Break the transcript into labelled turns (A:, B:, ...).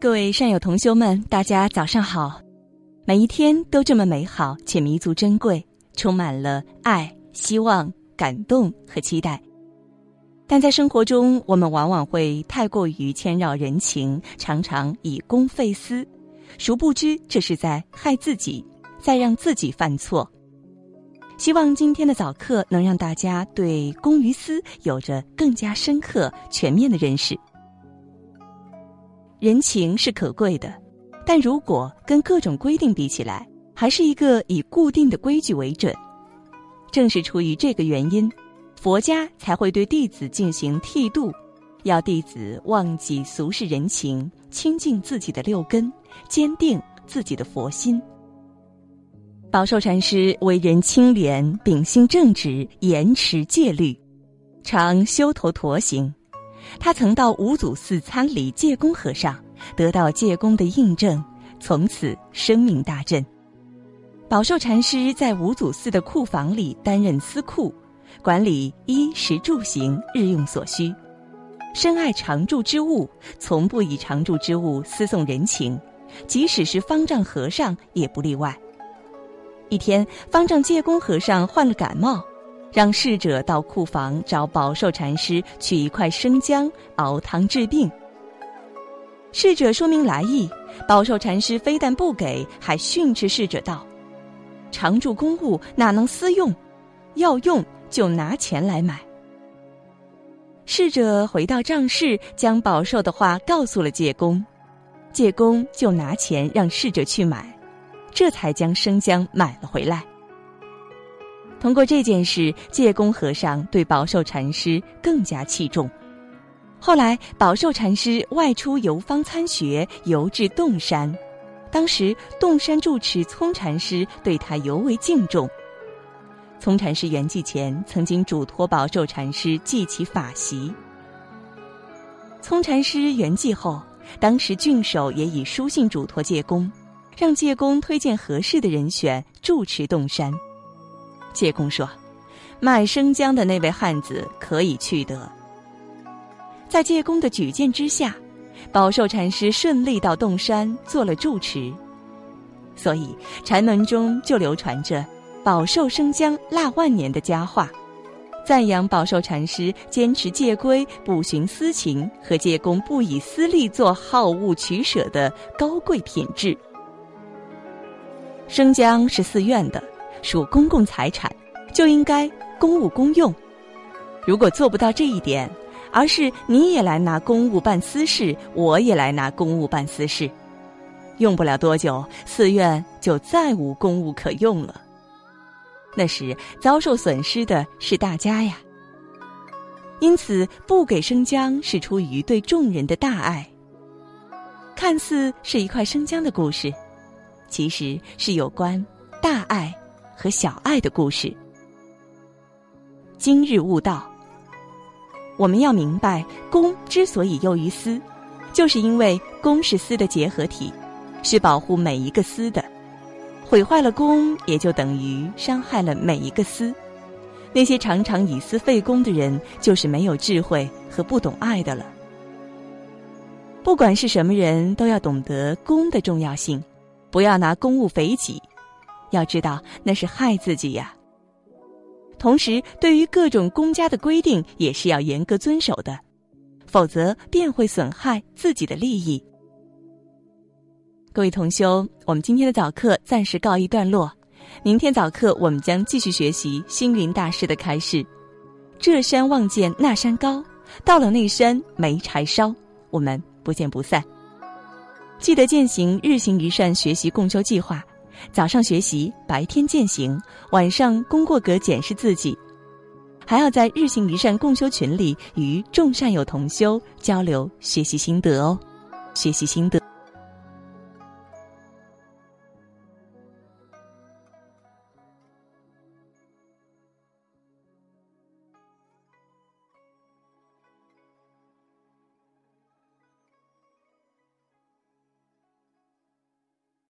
A: 各位善友同修们，大家早上好！每一天都这么美好且弥足珍贵，充满了爱、希望、感动和期待。但在生活中，我们往往会太过于牵绕人情，常常以公费私，殊不知这是在害自己，在让自己犯错。希望今天的早课能让大家对公与私有着更加深刻、全面的认识。人情是可贵的，但如果跟各种规定比起来，还是一个以固定的规矩为准。正是出于这个原因，佛家才会对弟子进行剃度，要弟子忘记俗世人情，清净自己的六根，坚定自己的佛心。宝寿禅师为人清廉，秉性正直，严持戒律，常修头陀行。他曾到五祖寺参礼戒公和尚，得到戒公的印证，从此声名大振。宝寿禅师在五祖寺的库房里担任司库，管理衣食住行日用所需，深爱常住之物，从不以常住之物私送人情，即使是方丈和尚也不例外。一天，方丈戒公和尚患了感冒，让侍者到库房找宝寿禅师取一块生姜熬汤治病。侍者说明来意，宝寿禅师非但不给，还训斥侍者道：“常住公物哪能私用？要用就拿钱来买。”侍者回到帐室，将宝寿的话告诉了戒公，戒公就拿钱让侍者去买。这才将生姜买了回来。通过这件事，戒公和尚对宝寿禅师更加器重。后来，宝寿禅师外出游方参学，游至洞山，当时洞山住持聪禅师对他尤为敬重。聪禅师圆寂前，曾经嘱托宝寿禅师记其法席。聪禅师圆寂后，当时郡守也以书信嘱托戒公。让介公推荐合适的人选住持洞山。介公说：“卖生姜的那位汉子可以去得。”在介公的举荐之下，宝寿禅师顺利到洞山做了住持。所以禅门中就流传着“宝寿生姜腊万年”的佳话，赞扬宝寿禅师坚持戒规、不徇私情和介公不以私利做好恶取舍的高贵品质。生姜是寺院的，属公共财产，就应该公务公用。如果做不到这一点，而是你也来拿公务办私事，我也来拿公务办私事，用不了多久，寺院就再无公务可用了。那时遭受损失的是大家呀。因此，不给生姜是出于对众人的大爱。看似是一块生姜的故事。其实是有关大爱和小爱的故事。今日悟道，我们要明白，公之所以优于私，就是因为公是私的结合体，是保护每一个私的。毁坏了公，也就等于伤害了每一个私。那些常常以私废公的人，就是没有智慧和不懂爱的了。不管是什么人，都要懂得公的重要性。不要拿公务肥己，要知道那是害自己呀。同时，对于各种公家的规定，也是要严格遵守的，否则便会损害自己的利益。各位同修，我们今天的早课暂时告一段落，明天早课我们将继续学习星云大师的开示。这山望见那山高，到了那山没柴烧，我们不见不散。记得践行日行一善学习共修计划，早上学习，白天践行，晚上功过格检视自己，还要在日行一善共修群里与众善友同修交流学习心得哦，学习心得。